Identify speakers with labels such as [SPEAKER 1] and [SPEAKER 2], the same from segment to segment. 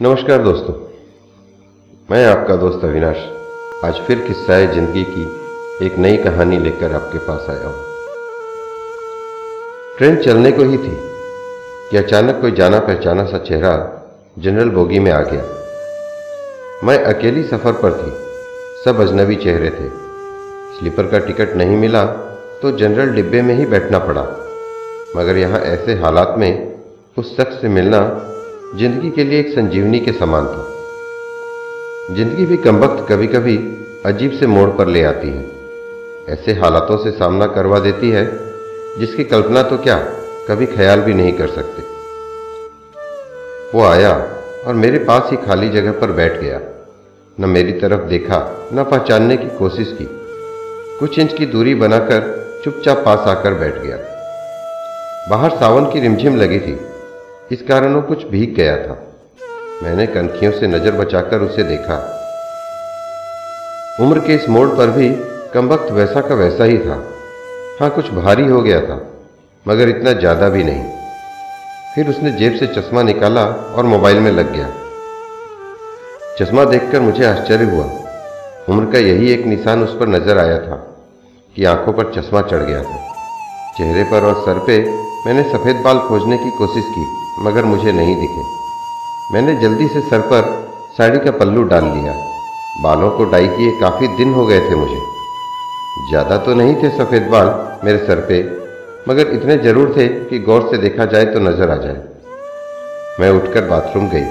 [SPEAKER 1] नमस्कार दोस्तों, मैं आपका दोस्त अविनाश। आज फिर किस्सा ज़िंदगी की, एक नई कहानी लेकर आपके पास आया हूँ। ट्रेन चलने को ही थी, कि अचानक कोई जाना पहचाना सा चेहरा जनरल बोगी में आ गया। मैं अकेली सफ़र पर थी, सब अजनबी चेहरे थे। स्लीपर का टिकट नहीं मिला तो जनरल डिब्बे में ही बैठना पड़ा। मगर यहाँ ऐसे हालात में उस शख्स से मिलना ज़िंदगी के लिए एक संजीवनी के समान था। ज़िंदगी भी कमबख्त कभी कभी अजीब से मोड़ पर ले आती है। ऐसे हालातों से सामना करवा देती है, जिसकी कल्पना तो क्या कभी ख्याल भी नहीं कर सकते। वो आया और मेरे पास ही खाली जगह पर बैठ गया। न मेरी तरफ़ देखा, न पहचानने की कोशिश की। कुछ इंच की दूरी बनाकर चुपचाप पास आकर बैठ गया। बाहर सावन की रिमझिम लगी थी। इस कारण वो कुछ भीग गया था। मैंने कनखियों से नज़र बचाकर उसे देखा। उम्र के इस मोड़ पर भी कम वक्त वैसा का वैसा ही था। हाँ कुछ भारी हो गया था, मगर इतना ज़्यादा भी नहीं। फिर उसने जेब से चश्मा निकाला और मोबाइल में लग गया। चश्मा देखकर मुझे आश्चर्य हुआ। उम्र का यही एक निशान उस पर नज़र आया था कि आँखों पर चश्मा चढ़ गया था। चेहरे पर और सर पे मैंने सफ़ेद बाल खोजने की कोशिश की। मगर मुझे नहीं दिखे। मैंने जल्दी से सर पर साड़ी का पल्लू डाल लिया। बालों को डाई किए काफ़ी दिन हो गए थे मुझे। ज़्यादा तो नहीं थे सफ़ेद बाल मेरे सर पे, मगर इतने ज़रूर थे कि गौर से देखा जाए तो नज़र आ जाए। मैं उठकर बाथरूम गई।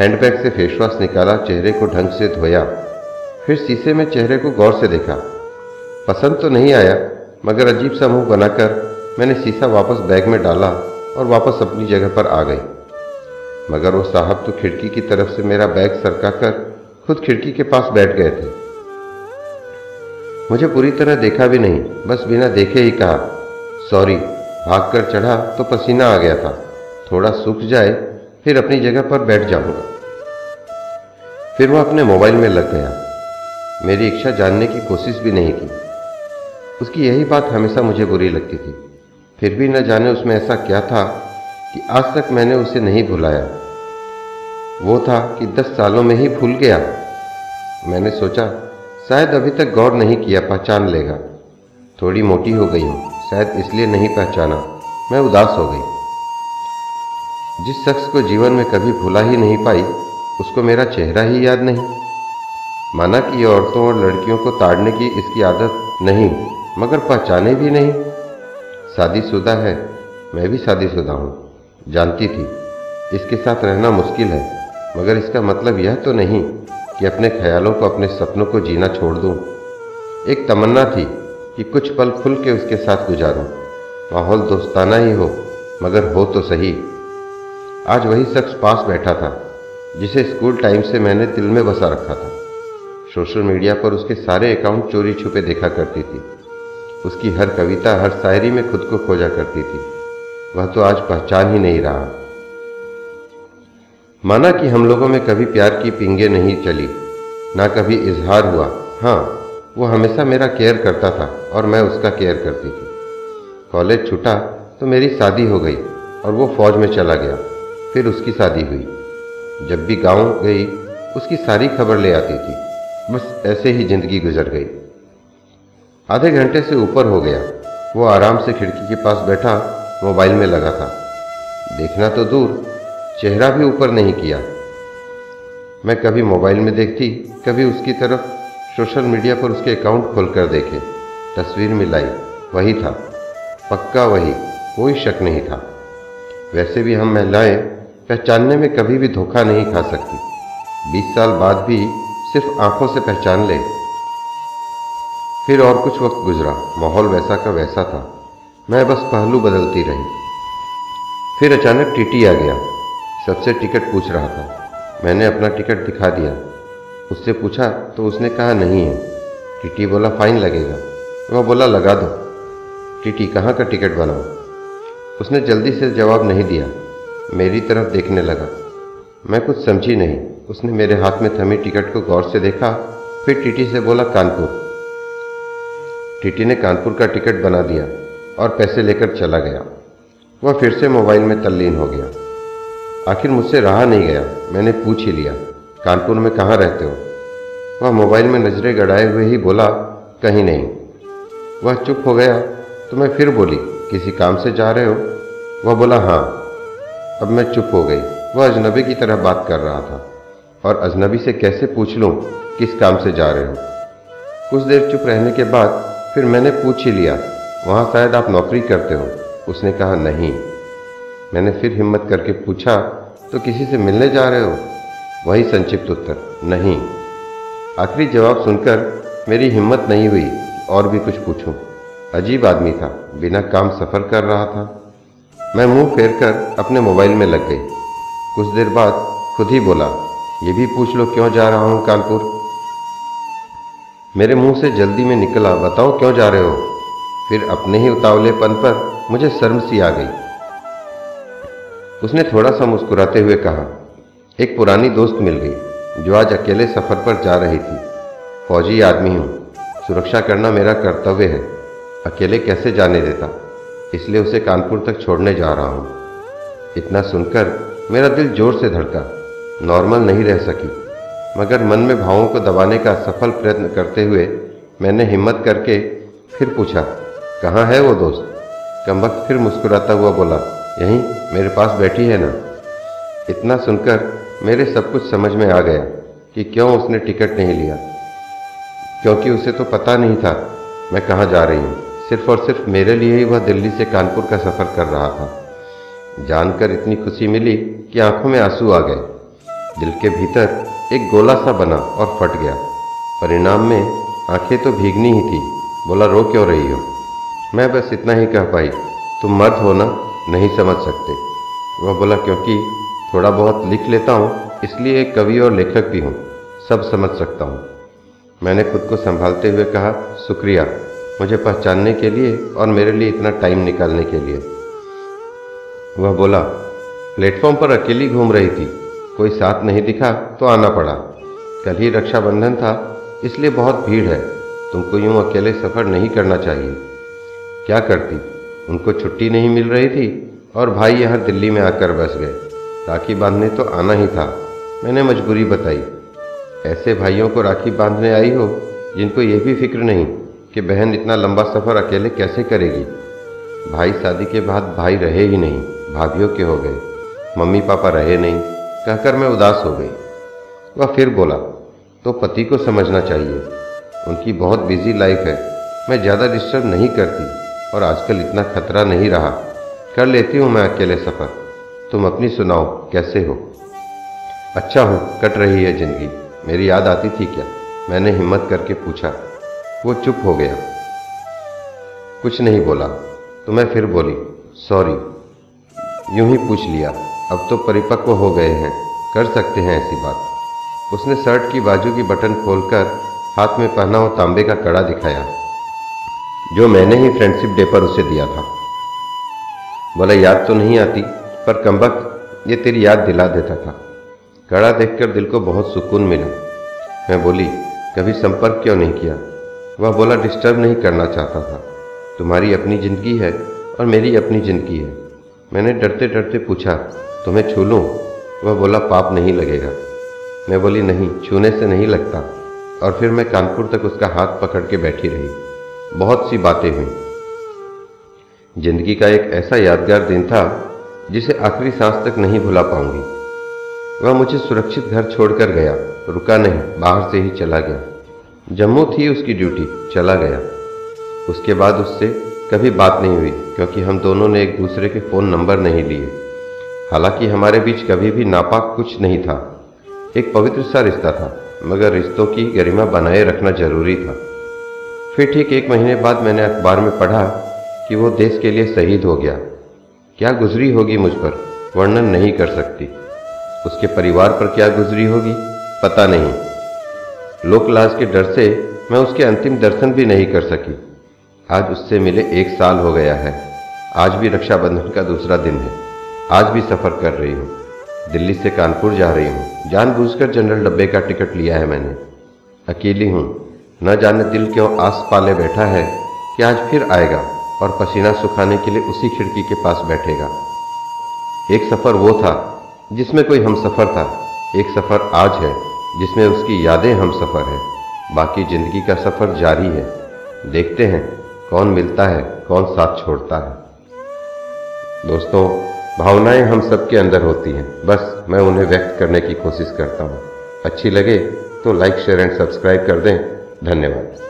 [SPEAKER 1] हैंडबैग से फेस वॉश निकाला, चेहरे को ढंग से धोया। फिर शीशे में चेहरे को गौर से देखा। पसंद तो नहीं आया, मगर अजीब सा मुँह बनाकर मैंने शीशा वापस बैग में डाला। और वापस अपनी जगह पर आ गई। मगर वो साहब तो खिड़की की तरफ़ से मेरा बैग सरका कर खुद खिड़की के पास बैठ गए थे। मुझे पूरी तरह देखा भी नहीं, बस बिना देखे ही कहा, सॉरी, भाग कर चढ़ा तो पसीना आ गया था। थोड़ा सूख जाए, फिर अपनी जगह पर बैठ जाऊँगा। फिर वह अपने मोबाइल में लग गया। मेरी इच्छा जानने की कोशिश भी नहीं की। उसकी यही बात हमेशा मुझे बुरी लगती थी। फिर भी न जाने उसमें ऐसा क्या था कि आज तक मैंने उसे नहीं भुलाया। वो था कि दस सालों में ही भूल गया। मैंने सोचा, शायद अभी तक गौर नहीं किया, पहचान लेगा। थोड़ी मोटी हो गई हूँ, शायद इसलिए नहीं पहचाना। मैं उदास हो गई। जिस शख्स को जीवन में कभी भूला ही नहीं पाई, उसको मेरा चेहरा ही याद नहीं। माना कि औरतों और लड़कियों को ताड़ने की इसकी आदत नहीं, मगर पहचाने भी नहीं। शादीशुदा है। मैं भी शादीशुदा हूँ। जानती थी। इसके साथ रहना मुश्किल है। मगर इसका मतलब यह तो नहीं कि अपने ख्यालों को, अपने सपनों को जीना छोड़ दूँ। एक तमन्ना थी कि कुछ पल खुल के उसके साथ गुजारूं। माहौल दोस्ताना ही हो, मगर हो तो सही। आज वही शख्स पास बैठा था, जिसे स्कूल टाइम से मैंने दिल में बसा रखा था। सोशल मीडिया पर उसके सारे अकाउंट चोरी छुपे देखा करती थी। उसकी हर कविता, हर शायरी में खुद को खोजा करती थी। वह तो आज पहचान ही नहीं रहा। माना कि हम लोगों में कभी प्यार की पिंगे नहीं चली, ना कभी इजहार हुआ। हाँ वो हमेशा मेरा केयर करता था और मैं उसका केयर करती थी। कॉलेज छूटा तो मेरी शादी हो गई और वो फौज में चला गया, फिर उसकी शादी हुई। जब भी गाँव गई, उसकी सारी खबर ले आती थी। बस ऐसे ही ज़िंदगी गुजर गई। आधे घंटे से ऊपर हो गया। वो आराम से खिड़की के पास बैठा, मोबाइल में लगा था। देखना तो दूर, चेहरा भी ऊपर नहीं किया। मैं कभी मोबाइल में देखती, कभी उसकी तरफ़ सोशल मीडिया पर उसके अकाउंट खोलकर देखे। तस्वीर मिलाई, वही था। पक्का वही, कोई शक नहीं था। वैसे भी हम महिलाएँ पहचानने में कभी भी धोखा नहीं खा सकती। बीस साल बाद भी सिर्फ़ आँखों से पहचान ले। फिर और कुछ वक्त गुजरा। माहौल वैसा का वैसा था। मैं बस पहलू बदलती रही। फिर अचानक टीटी आ गया। सबसे टिकट पूछ रहा था। मैंने अपना टिकट दिखा दिया। उससे पूछा तो उसने कहा नहीं है? टीटी बोला, फाइन लगेगा। वह बोला, लगा दो। टीटी, कहाँ का टिकट बनाओ उसने जल्दी से जवाब नहीं दिया। मेरी तरफ़ देखने लगा। मैं कुछ समझी नहीं। उसने मेरे हाथ में थमी टिकट को गौर से देखा। फिर टीटी से बोला, कानपुर। टीटी ने कानपुर का टिकट बना दिया और पैसे लेकर चला गया। वह फिर से मोबाइल में तल्लीन हो गया। आखिर मुझसे रहा नहीं गया, मैंने पूछ ही लिया, कानपुर में कहाँ रहते हो? वह मोबाइल में नज़रें गड़ाए हुए ही बोला, कहीं नहीं। वह चुप हो गया तो मैं फिर बोली, किसी काम से जा रहे हो? वह बोला हाँ। अब मैं चुप हो गई। वह अजनबी की तरह बात कर रहा था, और अजनबी से कैसे पूछ लूँ किस काम से जा रहे हो? कुछ देर चुप रहने के बाद फिर मैंने पूछ ही लिया, वहाँ शायद आप नौकरी करते हो? उसने कहा, नहीं। मैंने फिर हिम्मत करके पूछा तो किसी से मिलने जा रहे हो? वही संक्षिप्त उत्तर, नहीं। आखिरी जवाब सुनकर मेरी हिम्मत नहीं हुई, और भी कुछ पूछूँ। अजीब आदमी था, बिना काम सफ़र कर रहा था। मैं मुँह फेर कर अपने मोबाइल में लग गई। कुछ देर बाद खुद ही बोला, ये भी पूछ लो क्यों जा रहा हूँ कानपुर? मेरे मुँह से जल्दी में निकला, बताओ क्यों जा रहे हो? फिर अपने ही उतावलेपन पर मुझे शर्म सी आ गई। उसने थोड़ा सा मुस्कुराते हुए कहा, एक पुरानी दोस्त मिल गई, जो आज अकेले सफ़र पर जा रही थी। फौजी आदमी हूँ, सुरक्षा करना मेरा कर्तव्य है। अकेले कैसे जाने देता? इसलिए उसे कानपुर तक छोड़ने जा रहा हूँ। इतना सुनकर मेरा दिल ज़ोर से धड़का, नॉर्मल नहीं रह सकी। मगर मन में भावों को दबाने का सफल प्रयत्न करते हुए मैंने हिम्मत करके फिर पूछा, कहाँ है वो दोस्त? कमबख्त फिर मुस्कुराता हुआ बोला, यहीं, मेरे पास बैठी है ना? इतना सुनकर मेरे सब कुछ समझ में आ गया कि क्यों उसने टिकट नहीं लिया। क्योंकि उसे तो पता नहीं था मैं कहाँ जा रही हूँ। सिर्फ़ और सिर्फ़ मेरे लिए ही वह दिल्ली से कानपुर का सफ़र कर रहा था। जानकर इतनी खुशी मिली कि आँखों में आँसू आ गए। दिल के भीतर एक गोला सा बना और फट गया। परिणाम में आँखें तो भीगनी ही थी। बोला, रो क्यों रही हो? मैं बस इतना ही कह पाई, तुम मर्द हो ना, नहीं समझ सकते। वह बोला, क्योंकि थोड़ा बहुत लिख लेता हूँ, इसलिए एक कवि और लेखक भी हूँ, सब समझ सकता हूँ। मैंने खुद को संभालते हुए कहा, शुक्रिया, मुझे पहचानने के लिए और मेरे लिए इतना टाइम निकालने के लिए। वह बोला, प्लेटफॉर्म पर अकेली घूम रही थी। कोई साथ नहीं दिखा तो आना पड़ा। कल ही रक्षाबंधन था, इसलिए बहुत भीड़ है। तुमको यूँ अकेले सफ़र नहीं करना चाहिए। क्या करती? उनको छुट्टी नहीं मिल रही थी और भाई यहाँ दिल्ली में आकर बस गए। राखी बांधने तो आना ही था। मैंने मजबूरी बताई, ऐसे भाइयों को राखी बांधने आई हो, जिनको ये भी फ़िक्र नहीं कि बहन इतना लंबा सफ़र अकेले कैसे करेगी। भाई शादी के बाद भाई रहे ही नहीं, भाभीियों के हो गए। मम्मी पापा रहे नहीं कहकर मैं उदास हो गई। वह फिर बोला तो पति को समझना चाहिए। उनकी बहुत बिज़ी लाइफ है। मैं ज़्यादा डिस्टर्ब नहीं करती और आजकल इतना खतरा नहीं रहा। कर लेती हूँ मैं अकेले सफ़र। तुम अपनी सुनाओ, कैसे हो? अच्छा हूँ, कट रही है ज़िंदगी। मेरी याद आती थी क्या? मैंने हिम्मत करके पूछा। वो चुप हो गया। कुछ नहीं बोला। तो मैं फिर बोली सॉरी यूँ ही पूछ लिया। अब तो परिपक्व हो गए हैं। कर सकते हैं ऐसी बात। उसने शर्ट की बाजू की बटन खोलकर हाथ में पहना हुआ तांबे का कड़ा दिखाया, जो मैंने ही फ्रेंडशिप डे पर उसे दिया था। बोला, याद तो नहीं आती, पर कम्बक ये तेरी याद दिला देता था। कड़ा देखकर दिल को बहुत सुकून मिला। मैं बोली, कभी संपर्क क्यों नहीं किया? वह बोला, डिस्टर्ब नहीं करना चाहता था। तुम्हारी अपनी ज़िंदगी है और मेरी अपनी ज़िंदगी है। मैंने डरते डरते पूछा तुम्हें छू लूँ? वह बोला, पाप नहीं लगेगा। मैं बोली, नहीं, छूने से नहीं लगता। और फिर मैं कानपुर तक उसका हाथ पकड़ के बैठी रही। बहुत सी बातें हुई। ज़िंदगी का एक ऐसा यादगार दिन था, जिसे आखिरी सांस तक नहीं भुला पाऊँगी। वह मुझे सुरक्षित घर छोड़कर गया। रुका नहीं, बाहर से ही चला गया। जम्मू थी उसकी ड्यूटी, चला गया। उसके बाद उससे कभी बात नहीं हुई, क्योंकि हम दोनों ने एक दूसरे के फ़ोन नंबर नहीं लिए। हालाँकि हमारे बीच कभी भी नापाक कुछ नहीं था। एक पवित्र सा रिश्ता था, मगर रिश्तों की गरिमा बनाए रखना ज़रूरी था। फिर ठीक एक महीने बाद मैंने अखबार में पढ़ा कि वो देश के लिए शहीद हो गया। क्या गुजरी होगी मुझ पर? वर्णन नहीं कर सकती। उसके परिवार पर क्या गुजरी होगी? पता नहीं। लोकलाज के डर से मैं उसके अंतिम दर्शन भी नहीं कर सकी। आज उससे मिले एक साल हो गया है। आज भी रक्षाबंधन का दूसरा दिन है। आज भी सफ़र कर रही हूँ। दिल्ली से कानपुर जा रही हूँ। जानबूझकर जनरल डब्बे का टिकट लिया है मैंने। अकेली हूँ। न जाने दिल क्यों आस पाले बैठा है कि आज फिर आएगा और पसीना सुखाने के लिए उसी खिड़की के पास बैठेगा। एक सफ़र वो था जिसमें कोई हम सफ़र था। एक सफ़र आज है जिसमें उसकी यादें हम सफ़र है। बाकी ज़िंदगी का सफ़र जारी है। देखते हैं कौन मिलता है, कौन साथ छोड़ता है। दोस्तों भावनाएँ हम सबके अंदर होती हैं। बस मैं उन्हें व्यक्त करने की कोशिश करता हूँ। अच्छी लगे तो लाइक शेयर एंड सब्सक्राइब कर दें। धन्यवाद।